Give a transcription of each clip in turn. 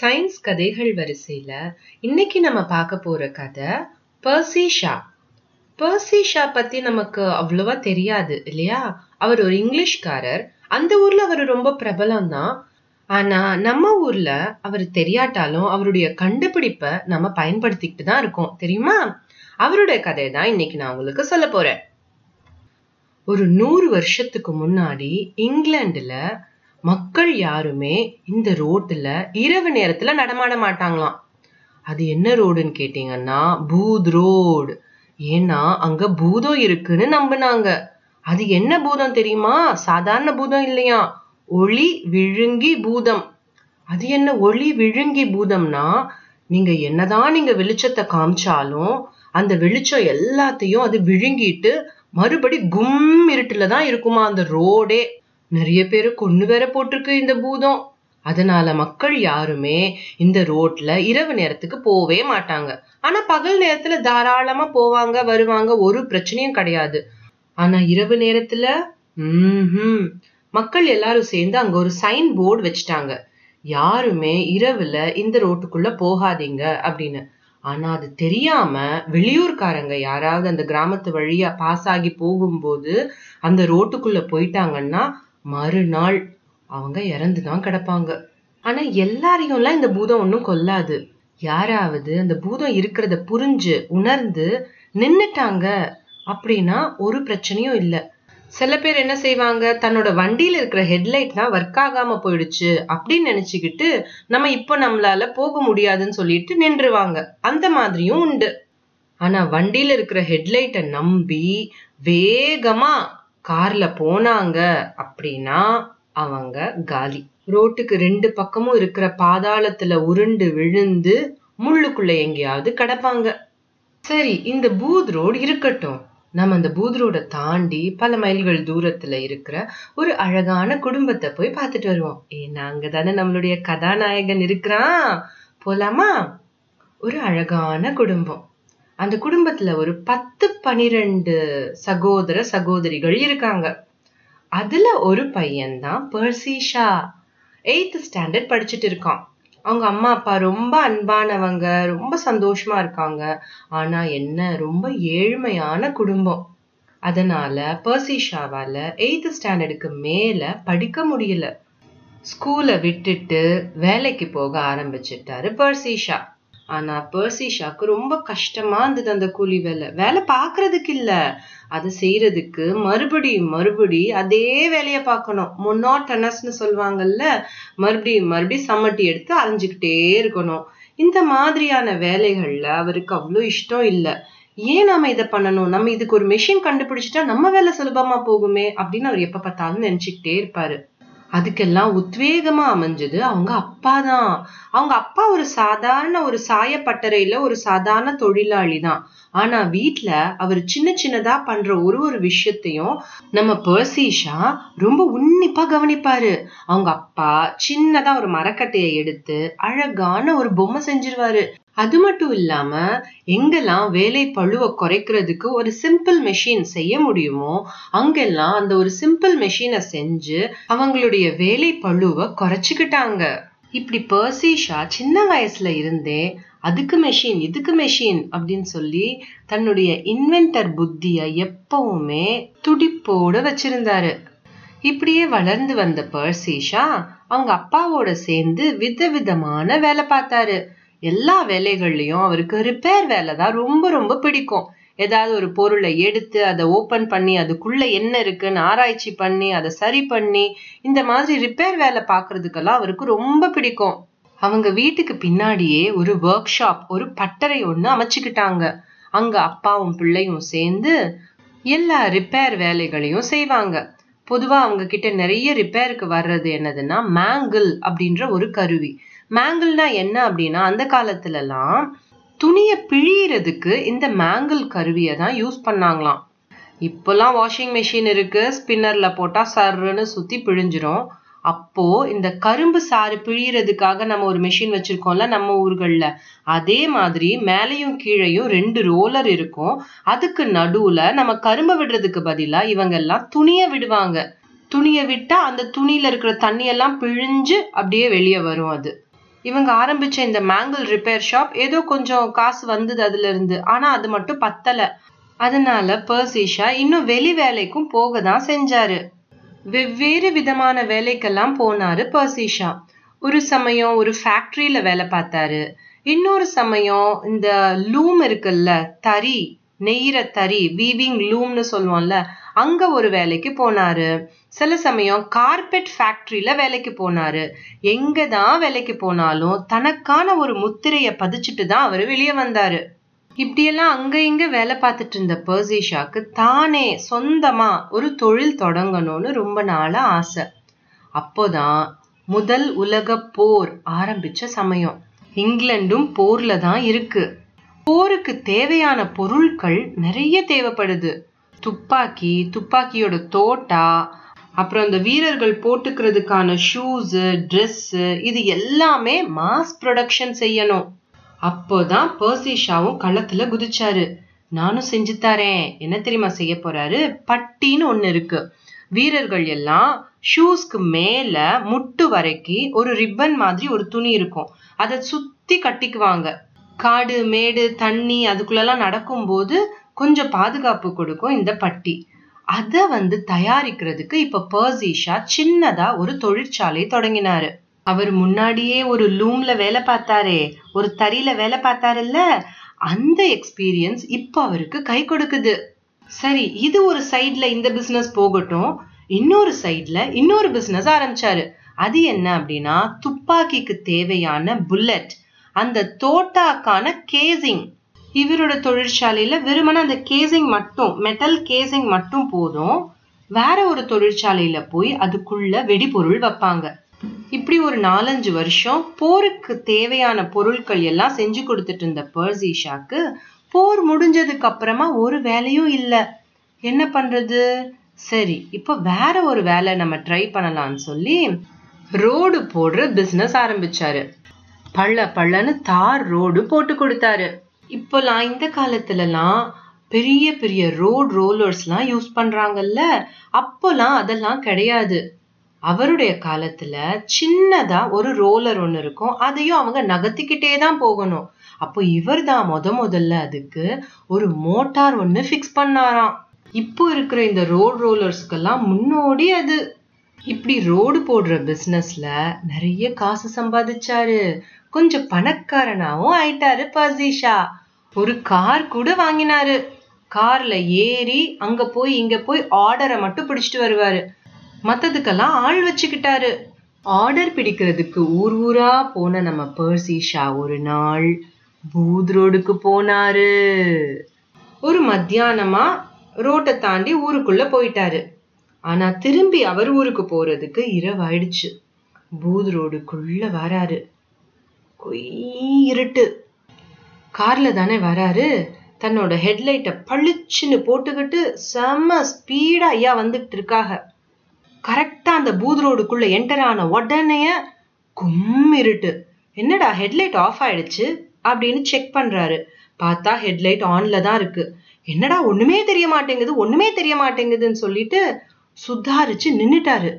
Science கதைகள் வரிசையில இன்னைக்கு நம்ம பார்க்க போற கதை பர்சி ஷா பர்சி ஷா பத்தி நமக்கு அவ்வளவா தெரியாது இல்லையா? அவர் ஒரு இங்கிலீஷ்காரர். அந்த ஊர்ல அவர் ரொம்ப பிரபலம் தான் ஆனா நம்ம ஊர்ல அவர் தெரியாட்டாலும் அவருடைய கண்டுபிடிப்பை நம்ம பயன்படுத்திக்கிட்டு தான் இருக்கோம். தெரியுமா? அவருடைய கதை தான் இன்னைக்கு நான் உங்களுக்கு சொல்ல போறேன். ஒரு நூறு வருஷத்துக்கு முன்னாடி இங்கிலாந்துல மக்கள் யாருமே இந்த ரோட்டில் இரவு நேரத்துல நடமாட மாட்டாங்களாம். அது என்ன ரோடுன்னு கேட்டீங்கன்னா பூத் ரோடு. ஏன்னா அங்க பூதம் இருக்குன்னு நம்பினாங்க. அது என்ன பூதம் தெரியுமா? சாதாரண பூதம் இல்லையா? ஒளி விழுங்கி பூதம். அது என்ன ஒளி விழுங்கி பூதம்னா நீங்க என்னதான் நீங்க வெளிச்சத்தை காமிச்சாலும் அந்த வெளிச்சம் எல்லாத்தையும் அது விழுங்கிட்டு மறுபடி கும் இருட்டுல தான் இருக்குமா அந்த ரோடே. நிறைய பேர் கொண்டு வேற போட்டிருக்கு இந்த பூதம். அதனால மக்கள் யாருமே இந்த ரோட்ல இரவு நேரத்துக்கு போவே மாட்டாங்க. ஆனா பகல் நேரத்துல தாராளமா போவாங்க வருவாங்க ஒரு பிரச்சனையும் கிடையாது. ஆனா இரவு நேரத்துல ம் மக்கள் எல்லாரும் சேர்ந்து அங்க ஒரு சைன் போர்டு வச்சுட்டாங்க. யாருமே இரவுல இந்த ரோட்டுக்குள்ள போகாதீங்க அப்படின்னு. ஆனா அது தெரியாம வெளியூர்காரங்க யாராவது அந்த கிராமத்து வழியா பாஸ் ஆகி போகும்போது அந்த ரோட்டுக்குள்ள போயிட்டாங்கன்னா மறுநாள் அவங்க இறந்து தான் கிடப்பாங்க. ஆனா எல்லாரையும்லாம் இந்த பூதம் ஒன்றும் கொல்லாது. யாராவது அந்த பூதம் இருக்கிறத புரிஞ்சு உணர்ந்து நின்னுட்டாங்க அப்படின்னா ஒரு பிரச்சனையும் இல்லை. சில பேர் என்ன செய்வாங்க? தன்னோட வண்டியில இருக்கிற ஹெட்லைட்லாம் ஒர்க் ஆகாம போயிடுச்சு அப்படின்னு நினைச்சுக்கிட்டு நம்ம இப்போ நம்மளால போக முடியாதுன்னு சொல்லிட்டு நின்றுவாங்க. அந்த மாதிரியும் உண்டு. ஆனா வண்டியில இருக்கிற ஹெட்லைட்டை நம்பி வேகமா கார்ல போனாங்க அப்படின்னா அவங்க காலி. ரோட்டுக்கு ரெண்டு பக்கமும் இருக்கிற பாதாளத்துல உருண்டு விழுந்து முள்ளுக்குள்ள எங்கேயாவது கிடப்பாங்க. சரி இந்த பூத் ரோடு இருக்கட்டும். நம்ம அந்த பூத் ரோட தாண்டி பல மைல்கள் தூரத்துல இருக்கிற ஒரு அழகான குடும்பத்தை போய் பார்த்துட்டு வருவோம். ஏன்னா அங்கதானே நம்மளுடைய கதாநாயகன் இருக்கிறான். போலாமா? ஒரு அழகான குடும்பம். அந்த குடும்பத்துல ஒரு பத்து பனிரெண்டு சகோதர சகோதரிகள் இருக்காங்க. அதுல ஒரு பையன்தான் பர்சிஷா. எயித்து ஸ்டாண்டர்ட் படிச்சுட்டு இருக்கான். அவங்க அம்மா அப்பா ரொம்ப அன்பானவங்க ரொம்ப சந்தோஷமா இருக்காங்க. ஆனா என்ன ரொம்ப ஏழ்மையான குடும்பம். அதனால பர்சிஷாவால எயித்து ஸ்டாண்டர்டுக்கு மேல படிக்க முடியல. ஸ்கூலை விட்டுட்டு வேலைக்கு போக ஆரம்பிச்சிட்டாரு பர்சிஷா. ஆனா பர்சிஷாக்கு ரொம்ப கஷ்டமா இருந்தது அந்த கூலி வேலை. வேலை பாக்குறதுக்கு இல்ல. அதை செய்யறதுக்கு மறுபடியும் மறுபடி அதே வேலையை பார்க்கணும். முன்னோட்டனஸ்னு சொல்லுவாங்கல்ல மறுபடியும் மறுபடியும் சம்மட்டி எடுத்து அரைஞ்சுக்கிட்டே இருக்கணும். இந்த மாதிரியான வேலைகள்ல அவருக்கு அவ்வளோ இஷ்டம் இல்லை. ஏன் நாம இதை பண்ணணும்? நம்ம இதுக்கு ஒரு மிஷின் கண்டுபிடிச்சிட்டா நம்ம வேலை சுலபமா போகுமே அப்படின்னு அவர் எப்ப பார்த்தாலும் நினைச்சுக்கிட்டே இருப்பாரு. அதுக்கெல்லாம் உத்வேகமா அமைஞ்சது. அவங்க அப்பா தான். அவங்க அப்பா ஒரு சாதாரண ஒரு சாயப்பட்டறையில ஒரு சாதாரண தொழிலாளி தான். ஆனா வீட்டுல அவர் சின்ன சின்னதா பண்ற ஒரு ஒரு விஷயத்தையும் நம்ம பர்சிஷா ரொம்ப உன்னிப்பா கவனிப்பாரு. அவங்க அப்பா சின்னதா ஒரு மரக்கட்டையை எடுத்து அழகான ஒரு பொம்மை செஞ்சிருவாரு. அது மட்டும் இல்லாம எங்கெல்லாம் வேலை பழுவை குறைக்கிறதுக்கு ஒரு சிம்பிள் மெஷின் செய்ய முடியுமோ அங்கெல்லாம் அந்த ஒரு சிம்பிள் மெஷினை செஞ்சு அவங்களுடைய வேலை பழுவை குறைச்சிக்கிட்டாங்க. இப்படி பர்சிஷா சின்ன வயசுல இருந்தே அதுக்கு மெஷின் இதுக்கு மெஷின் அப்படின்னு சொல்லி தன்னுடைய இன்வென்டர் புத்திய எப்பவுமே துடிப்போட வச்சிருந்தாரு. இப்படியே வளர்ந்து வந்த பர்சிஷா அவங்க அப்பாவோட சேர்ந்து விதவிதமான வேலை பார்த்தாரு. எல்லா வேலைகள்லையும் அவருக்கு ரிப்பேர் வேலை தான் ரொம்ப ரொம்ப பிடிக்கும். ஏதாவது ஒரு பொருளை எடுத்து அதை ஓப்பன் பண்ணி அதுக்குள்ள என்ன இருக்குன்னு ஆராய்ச்சி பண்ணி அதை சரி பண்ணி இந்த மாதிரி ரிப்பேர் வேலை பார்க்கறதுக்கெல்லாம் அவருக்கு ரொம்ப பிடிக்கும். அவங்க வீட்டுக்கு பின்னாடியே ஒரு ஒர்க் ஷாப் ஒரு பட்டறை ஒன்று அமைச்சுக்கிட்டாங்க. அங்க அப்பாவும் பிள்ளையும் சேர்ந்து எல்லா ரிப்பேர் வேலைகளையும் செய்வாங்க. பொதுவா அவங்க கிட்ட நிறைய ரிப்பேருக்கு வர்றது என்னதுன்னா மேங்கிள் அப்படின்ற ஒரு கருவி. மேங்கிள்னா என்ன அப்படின்னா அந்த காலத்துலலாம் துணியை பிழியறதுக்கு இந்த மேங்கிள் கருவியை தான் யூஸ் பண்ணாங்களாம். இப்போல்லாம் வாஷிங் மிஷின் இருக்கு ஸ்பின்னரில் போட்டால் சர்ன்னு சுற்றி பிழிஞ்சிரும். அப்போது இந்த கரும்பு சாறு பிழியறதுக்காக நம்ம ஒரு மிஷின் வச்சுருக்கோம்ல நம்ம ஊர்களில். அதே மாதிரி மேலேயும் கீழேயும் ரெண்டு ரோலர் இருக்கும். அதுக்கு நடுவில் நம்ம கரும்பை விடுறதுக்கு பதிலாக இவங்கெல்லாம் துணியை விடுவாங்க. துணியை விட்டால் அந்த துணியில் இருக்கிற தண்ணியெல்லாம் பிழிஞ்சு அப்படியே வெளியே வரும் அது. இவங்க ஆரம்பிச்ச இந்த மேங்கிள் ரிப்பேர் ஷாப் ஏதோ கொஞ்சம் காசு வந்தது அதுல இருந்து ஆனா அது மட்டும் பத்தல. அதனால பர்சிஷா இன்னும் வெளி வேலைக்கும் போக தான் செஞ்சாரு. வெவ்வேறு விதமான வேலைக்கெல்லாம் போனாரு பர்சிஷா. ஒரு சமயம் ஒரு ஃபேக்டரியில வேலை பார்த்தாரு. இன்னொரு சமயம் இந்த லூம் இருக்குல்ல தறி நெய்கிற தறி வீவிங் லூம்னு சொல்லுவோம்ல அங்க ஒரு வேலைக்கு போனாரு. சில சமயம் கார்பெட் ஃபேக்டரியில வேலைக்கு போனாரு. எங்க தான் வேலைக்கு போனாலும் தனக்கான ஒரு முத்திரைய பதிச்சுட்டு தான் அவர் வெளியே வந்தாரு. இப்படியெல்லாம் அங்க இங்க வேலை பார்த்துட்டு இருந்த பர்சிஷாக்கு தானே சொந்தமா ஒரு தொழில் தொடங்கணும்னு ரொம்ப நாளா ஆசை. அப்போதான் முதல் உலக போர் ஆரம்பிச்ச சமயம். இங்கிலாண்டும் போர்ல தான் இருக்கு. போருக்கு தேவையான பொருட்கள் நிறைய தேவைப்படுது. துப்பாக்கி துப்பாக்கியோட தோட்டா அப்புறம் இந்த வீரர்கள் போட்டுக்கிறதுக்கான ஷூஸு ட்ரெஸ்ஸு இது எல்லாமே மாஸ் ப்ரொடக்ஷன் செய்யணும். அப்போதான் பர்சிஷாவும் களத்துல குதிச்சாரு. நானும் செஞ்சு தரேன். என்ன தெரியுமா செய்ய போறாரு? பட்டின்னு ஒன்று இருக்கு. வீரர்கள் எல்லாம் ஷூஸ்க்கு மேல முட்டு வரைக்கும் ஒரு ரிப்பன் மாதிரி ஒரு துணி இருக்கும். அதை சுத்தி கட்டிக்குவாங்க. காடு மேடு தண்ணி அதுக்குள்ளெல்லாம் நடக்கும்போது கொஞ்சம் பாதுகாப்பு கொடுக்கும் இந்த பட்டி. அதை வந்து தயாரிக்கிறதுக்கு இப்ப பர்சிஷா சின்னதா ஒரு தொழிற்சாலை தொடங்கினாரு. அவர் முன்னாடியே ஒரு லூம்ல வேலை பார்த்தாரே ஒரு தறியில வேலை பார்த்தாருல்ல அந்த எக்ஸ்பீரியன்ஸ் இப்போ அவருக்கு கை கொடுக்குது. சரி இது ஒரு சைட்ல இந்த பிசினஸ் போகட்டும் இன்னொரு சைட்ல இன்னொரு பிசினஸ் ஆரம்பிச்சாரு. அது என்ன அப்படின்னா துப்பாக்கிக்கு தேவையான புல்லட் அந்த தோட்டாக்கான கேசிங் இவரோட தொழிற்சாலையில் வெறுமனே அந்த கேசிங் மட்டும் மெட்டல் கேசிங் மட்டும் போதும். வேற ஒரு தொழிற்சாலையில போய் அதுக்குள்ள வெடிபொருள் வைப்பாங்க. இப்படி ஒரு நாலஞ்சு வருஷம் போருக்கு தேவையான பொருட்கள் எல்லாம் செஞ்சு கொடுத்துட்டு இருந்த பர்சிஷாக்கு போர் முடிஞ்சதுக்கு அப்புறமா ஒரு வேலையும் இல்லை. என்ன பண்றது? சரி இப்போ வேற ஒரு வேலை நம்ம ட்ரை பண்ணலாம்னு சொல்லி ரோடு போடுற பிஸ்னஸ் ஆரம்பிச்சாரு. பள்ள பள்ளன்னு தார் ரோடு போட்டு கொடுத்தாரு. இப்போலாம் இந்த காலத்துலலாம் பெரிய பெரிய ரோட் ரோலர்ஸ்லாம் யூஸ் பண்றாங்கல்ல. அப்போலாம் அதெல்லாம் கிடையாது. அவருடைய காலத்துல சின்னதா ஒரு ரோலர் ஒன்று இருக்கும். அதையும் அவங்க நகர்த்திக்கிட்டே தான் போகணும். அப்போ இவர் தான் முத முதல்ல அதுக்கு ஒரு மோட்டார் ஒன்று ஃபிக்ஸ் பண்ணாராம். இப்போ இருக்கிற இந்த ரோட் ரோலர்ஸ்க்கெல்லாம் முன்னோடி அது. இப்படி ரோடு போடுற பிஸ்னஸில் நிறைய காசு சம்பாதிச்சாரு. கொஞ்சம் பணக்காரனாவும் ஆயிட்டாரு பர்சிஷா ஒரு கார் கூட வாங்கினாரு. கார்ல ஏறி அங்க போய் இங்க போய் ஆர்டரை மட்டும் பிடிச்சிட்டு வருவாரு. மத்ததுக்கெல்லாம் ஆள் வச்சுக்கிட்டாரு. ஆர்டர் பிடிக்கிறதுக்கு ஊர் ஊரா போன நம்ம பர்சிஷா ஒரு நாள் பூத் ரோடுக்கு போனாரு. ஒரு மத்தியானமா ரோட்டை தாண்டி ஊருக்குள்ள போயிட்டாரு. ஆனா திரும்பி அவர் ஊருக்கு போறதுக்கு இரவாயிடுச்சு. பூத் ரோடுக்குள்ள வராரு. இருட்டு. கார்ல தானே வராரு. தன்னோட ஹெட்லைட்டை பளிச்சுன்னு போட்டுக்கிட்டு செம்ம ஸ்பீடா ஐயா வந்துட்டு இருக்காக கரெக்டா அந்த பூத் ரோடுக்குள்ள என்டர் ஆன உடனே கும் இருட்டு. என்னடா ஹெட்லைட் ஆஃப் ஆயிடுச்சு அப்படின்னு செக் பண்றாரு. பார்த்தா ஹெட்லைட் ஆன்ல தான் இருக்கு. என்னடா ஒண்ணுமே தெரிய மாட்டேங்குது ஒண்ணுமே தெரிய மாட்டேங்குதுன்னு சொல்லிட்டு சுதாரிச்சு நின்னுட்டாரு.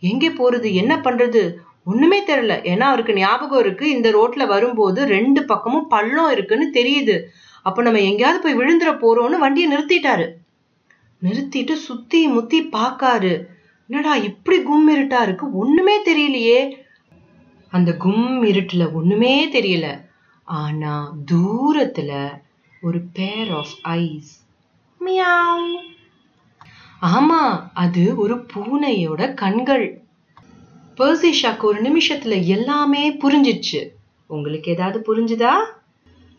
எங்கே போறது என்ன பண்றது? ஒண்ணுமே தெரியல. ஏன்னா அவருக்கு ஞாபகம் இருக்கு. இந்த ரோட்ல வரும்போது ரெண்டு பக்கமும் பள்ளம் இருக்குன்னு தெரியுது. அப்ப நம்ம எங்கேயாவது போய் விழுந்துற போறோம்னு வண்டியை நிறுத்திட்டாரு. நிறுத்திட்டு சுத்தி முத்தி பாக்காரு என்னடா இப்படி கும் இருட்டா இருக்கு? ஒண்ணுமே தெரியலையே. அந்த கும் இருட்டுல ஒண்ணுமே தெரியல. ஆனா தூரத்துல ஒரு பேர் ஆஃப் ஐஸ் மியாவ். ஆமா அது ஒரு பூனையோட கண்கள். பர்சிஷாக்கு ஒரு நிமிஷத்துல எல்லாமே புரிஞ்சிச்சு உங்களுக்கு ஏதாவது புரிஞ்சுதா?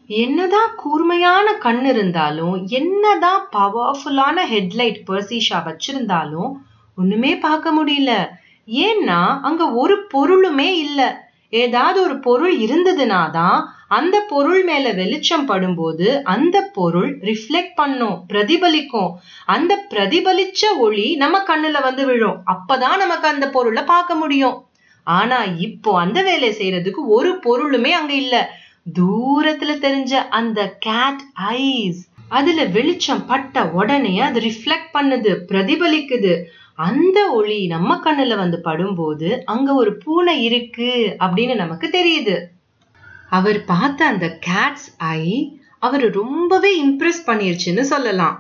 என்னதான் கூர்மையான கண் இருந்தாலும் என்னதான் பவர்ஃபுல்லான ஹெட்லைட் பர்சிஷா வச்சிருந்தாலும் ஒண்ணுமே பார்க்க முடியல. ஏன்னா அங்க ஒரு பொருளுமே இல்ல. ஏதாவது ஒரு பொருள் இருந்ததுனா தான் அந்த பொருள் மேல வெளிச்சம் படும்போது அந்த பொருள் ரிஃப்ளெக்ட் பண்ணும் பிரதிபலிக்கும். அந்த பிரதிபலிச்ச ஒளி நம்ம கண்ணுல வந்து விழும். அப்பதான் நமக்கு அந்த பொருளை பார்க்க முடியும். ஆனா இப்போ அந்த வேலையை செய்யறதுக்கு ஒரு பொருளுமே அங்க இல்ல. தூரத்துல தெரிஞ்ச அந்த கேட் ஐஸ் அதுல வெளிச்சம் பட்ட உடனே அது ரிஃப்ளெக்ட் பண்ணுது பிரதிபலிக்குது. அந்த ஒளி நம்ம கண்ணுல வந்து படும்போது அங்க ஒரு பூனை இருக்கு அப்படின்னு நமக்கு தெரியுது. அவர் பார்த்த அந்த கேட்ஸ் ஐ அவர் ரொம்பவே இம்ப்ரெஸ் பண்ணிருச்சுன்னு சொல்லலாம்.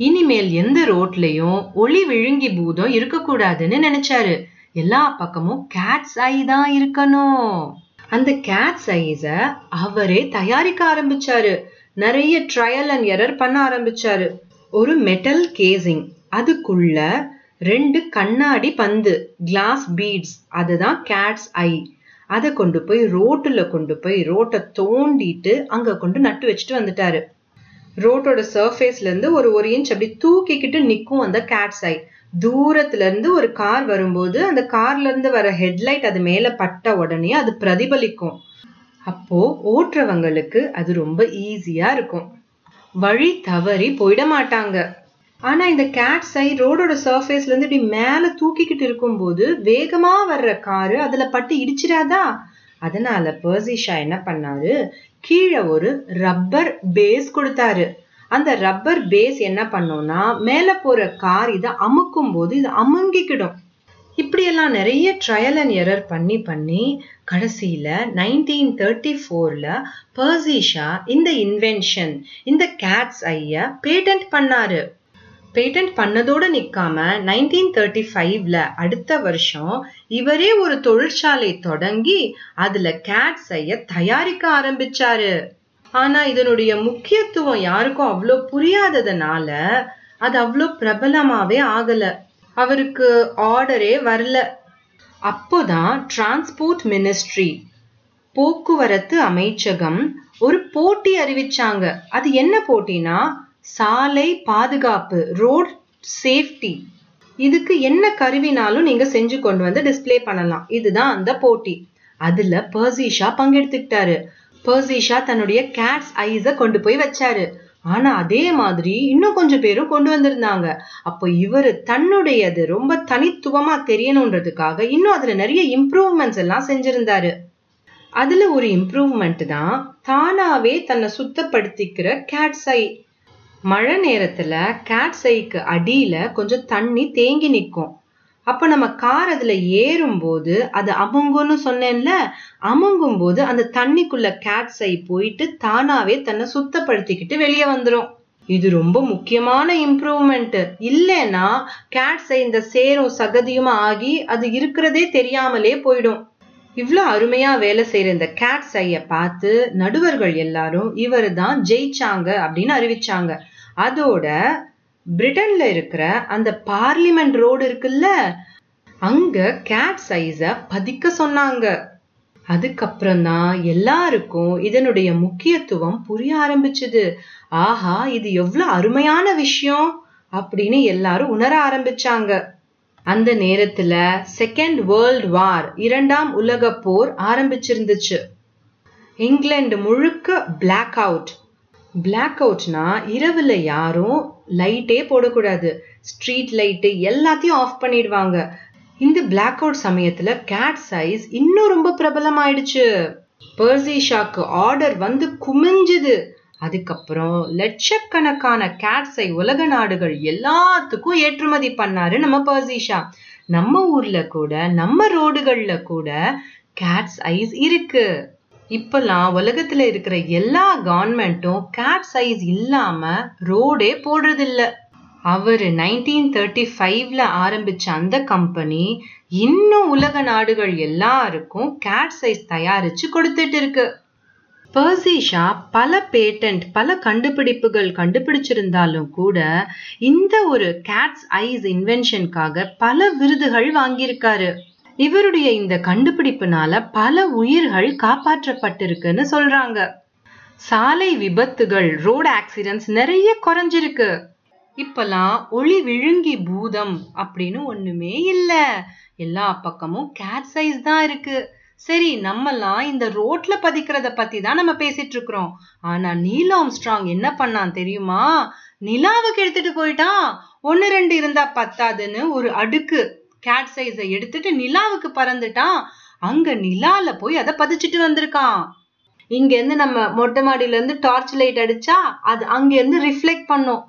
இனிமேல் எந்த ரோட்லயும் ஒளி விழுங்கி பூதம் இருக்கக்கூடாதுன்னு நினைச்சாரு. எல்லா பக்கமும் கேட்ஸ் ஐ தான் இருக்கணும். அந்த கேட்ஸ் ஐஸ அவரே தயாரிக்க ஆரம்பிச்சாரு. நிறைய ட்ரையல் அண்ட் எரர் பண்ண ஆரம்பிச்சாரு. ஒரு மெட்டல் கேசிங் அதுக்குள்ள ரெண்டு கண்ணாடி பந்து கிளாஸ் பீட்ஸ் அதுதான் கேட்ஸ் ஐ அதை கொண்டு போய் ரோட்டுல கொண்டு போய் ரோட்டை தோண்டிட்டு அங்க கொண்டு நட்டு வச்சுட்டு வந்துட்டாரு. ரோட்டோட சர்ஃபேஸ்ல இருந்து ஒரு ஒரு இன்ச் அப்படி தூக்கிக்கிட்டு நிற்கும் அந்த கேட்ஸ் ஐ தூரத்துல இருந்து ஒரு கார் வரும்போது அந்த கார்ல இருந்து வர ஹெட்லைட் அது மேல பட்ட உடனே அது பிரதிபலிக்கும். அப்போ ஓட்டுறவங்களுக்கு அது ரொம்ப ஈஸியா இருக்கும். வழி தவறி போயிட மாட்டாங்க. ஆனால் இந்த கேட்ஸ் ஐ ரோடோட சர்ஃபேஸ்லேருந்து இப்படி மேலே தூக்கிக்கிட்டு இருக்கும்போது வேகமாக வர்ற காரு அதில் பட்டு இடிச்சிடாதா? அதனால பர்சிஷா என்ன பண்ணாரு? கீழே ஒரு ரப்பர் பேஸ் கொடுத்தாரு. அந்த ரப்பர் பேஸ் என்ன பண்ணோம்னா மேலே போகிற கார் இதை அமுக்கும் போது இது அமுங்கிக்கிடும். இப்படியெல்லாம் நிறைய ட்ரையல் அண்ட் எரர் பண்ணி பண்ணி கடைசியில் நைன்டீன் தேர்ட்டி ஃபோரில் பர்சிஷா இந்த இன்வென்ஷன் இந்த கேட்ஸ் ஐய பேட்டன்ட் பண்ணாரு. பேட்டன்ட் பண்ணதோடு நிற்காம நைன்டீன் தேர்ட்டி ஃபைவ்ல அடுத்த வருஷம் இவரே ஒரு தொழிற்சாலை தொடங்கி அதுல கேட் செய்ய தயாரிக்க ஆரம்பிச்சாரு. ஆனா இதனுடைய முக்கியத்துவம் யாருக்கும் அவ்வளோ புரியாததுனால அது அவ்வளோ பிரபலமாவே ஆகல. அவருக்கு ஆர்டரே வரல. அப்போதான் டிரான்ஸ்போர்ட் மினிஸ்ட்ரி போக்குவரத்து அமைச்சகம் ஒரு போட்டி அறிவிச்சாங்க. அது என்ன போட்டினா சாலை பாதுகாப்பு ரோட் சேஃப்டி இதுக்கு என்ன கருவினாலும் நீங்க செஞ்சு கொண்டு வந்து டிஸ்ப்ளே பண்ணலாம். இதுதான் அந்த போட்டி. அதுல பர்சிஷா பங்கெடுத்துக்கிட்டாரு. பர்சிஷா தன்னுடைய கேட்ஸ் ஐஸ கொண்டு போய் வச்சாரு. ஆனா அதே மாதிரி இன்னும் கொஞ்சம் பேரும் கொண்டு வந்திருந்தாங்க. அப்போ இவர் தன்னுடையது ரொம்ப தனித்துவமா தெரியணுன்றதுக்காக இன்னும் அதுல நிறைய இம்ப்ரூவ்மெண்ட்ஸ் எல்லாம் செஞ்சிருந்தாரு. அதுல ஒரு இம்ப்ரூவ்மெண்ட் தான் தானாவே தன்னை சுத்தப்படுத்திக்கிற கேட்ஸ் ஐ மழை நேரத்துல கேட்ஸ் ஐக்கு அடியில கொஞ்சம் தண்ணி தேங்கி நிற்கும். அப்ப நம்ம கார் அதுல ஏறும் போது அது அமுங்கும்னு சொன்னேன்ல அமுங்கும் போது அந்த தண்ணிக்குள்ள கேட்ஸ் ஐ போயிட்டு தானாவே தன்னை சுத்தப்படுத்திக்கிட்டு வெளியே வந்துடும் இது ரொம்ப முக்கியமான இம்ப்ரூவ்மெண்ட் இல்லைன்னா கேட்ஸ் சை இந்த சேரும் சகதியுமா ஆகி அது இருக்கிறதே தெரியாமலே போயிடும். இவ்வளோ அருமையா வேலை செய்யற இந்த கேட்ஸ் ஐய பார்த்து நடுவர்கள் எல்லாரும் இவர் தான் ஜெயிச்சாங்க அப்படின்னு அறிவிச்சாங்க. அதோட பிரிட்டன்ல இருக்கிற அந்த பார்லிமெண்ட் ரோடு இருக்குல்ல அங்க கேட் சைஸ பதிக்க சொன்னாங்க. அதுக்கப்புறம் தான் எல்லாருக்கும் இதனுடைய முக்கியத்துவம் புரிய ஆரம்பிச்சது. ஆஹா இது எவ்வளவு அருமையான விஷயம் அப்படின்னு எல்லாரும் உணர ஆரம்பிச்சாங்க. அந்த நேரத்துல செகண்ட் வேர்ல்ட் வார் இரண்டாம் உலக போர் ஆரம்பிச்சிருந்துச்சு. இங்கிலாந்து முழுக்க பிளாக் அவுட் பிளாக் அவுட்னா இரவில் யாரும் லைட்டே போடக்கூடாது. ஸ்ட்ரீட் லைட்டு எல்லாத்தையும் ஆஃப் பண்ணிடுவாங்க. இந்த பிளாக் அவுட் சமயத்துல கேட் சைஸ் இன்னும் ரொம்ப பிரபலமாயிடுச்சு. பர்சிஷாக்கு ஆர்டர் வந்து குமிஞ்சுது. அதுக்கப்புறம் லட்சக்கணக்கான கேட்ஸை உலக நாடுகள் எல்லாத்துக்கும் ஏற்றுமதி பண்ணாரு நம்ம பர்சிஷா நம்ம ஊர்ல கூட நம்ம ரோடுகள்ல கூட கேட்ஸ் ஐஸ் இருக்கு. இப்பெல்லாம் உலகத்துல இருக்கிற எல்லா கவர்மெண்ட்டும் கேட் சைஸ் இல்லாம ரோடே போடுறதில்ல. அவர் நைன்டீன் தேர்ட்டி ஃபைவ்ல ஆரம்பிச்ச அந்த கம்பெனி இன்னும் உலக நாடுகள் எல்லாருக்கும் கேட் சைஸ் தயாரிச்சு கொடுத்துட்டு இருக்கு. பர்சிஷா பல பேட்டன்ட் பல கண்டுபிடிப்புகள் கண்டுபிடிச்சிருந்தாலும் கூட இந்த ஒரு கேட்ஸ் ஐஸ் இன்வென்ஷனுக்காக பல விருதுகள் வாங்கியிருக்காரு. இவருடைய இந்த கண்டுபிடிப்புனால பல உயிர்கள் காப்பாற்றப்பட்டிருக்குன்னு சொல்றாங்க. சாலை விபத்துகள் ரோடு ஆக்சிடென்ட்ஸ் நிறைய குறைஞ்சிருக்கு. இப்பெல்லாம் ஒளி விழுங்கி பூதம் அப்படின்னு ஒண்ணுமே இல்ல. எல்லா பக்கமும் கேட் சைஸ் தான் இருக்கு. சரி நம்மலாம் இந்த ரோட்ல பதிக்கிறத பத்தி தான் நம்ம பேசிட்டு இருக்கிறோம். ஆனா நீல் ஸ்ட்ராங் என்ன பண்ணான் தெரியுமா? நிலாவுக்கு எடுத்துட்டு போயிட்டான். ஒன்னு ரெண்டு இருந்தா பத்தாதுன்னு ஒரு அடுக்கு. கேட் சைஸை எடுத்துட்டு நிலாவுக்கு பறந்துட்டான். அங்க நிலால போய் அதை பதிச்சுட்டு வந்திருக்கான். இங்க இருந்து நம்ம மொட்டை மாடியில இருந்து டார்ச் லைட் அடிச்சா அது அங்க இருந்து ரிஃப்ளெக்ட் பண்ணும்.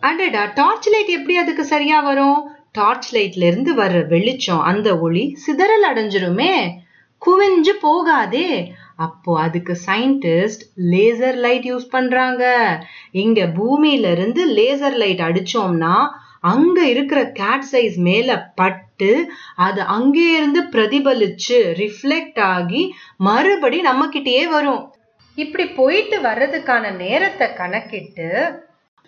அடடா டார்ச் லைட் எப்படி அதுக்கு சரியா வரும்? டார்ச் லைட்ல இருந்து வர்ற வெளிச்சம் அந்த ஒளி சிதறல் அடைஞ்சிருமே. குவிஞ்சு போகாதே. அப்போ அதுக்கு சயின்டிஸ்ட் லேசர் லைட் யூஸ் பண்றாங்க. இங்க பூமியில இருந்து லேசர் லைட் அடிச்சோம்னா அங்க இருக்கிற கேட் சைஸ் மேல பட்டு அது அங்கே இருந்து பிரதிபலிச்சு ரிஃப்ளெக்ட் ஆகி மறுபடி நம்ம கிட்டயே வரும். இப்படி போயிட்டு வர்றதுக்கான நேரத்தை கணக்கிட்டு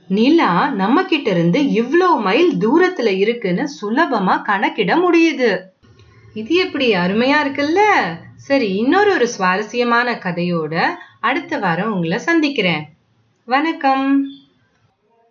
நிலா நம்ம கிட்ட இருந்து இவ்வளவு மைல் தூரத்துல இருக்குன்னு சுலபமா கணக்கிட முடியுது. இது எப்படி அருமையா இருக்குல்ல? சரி இன்னொரு ஒரு சுவாரஸ்யமான கதையோட அடுத்த வாரம் உங்களை சந்திக்கிறேன். வணக்கம்.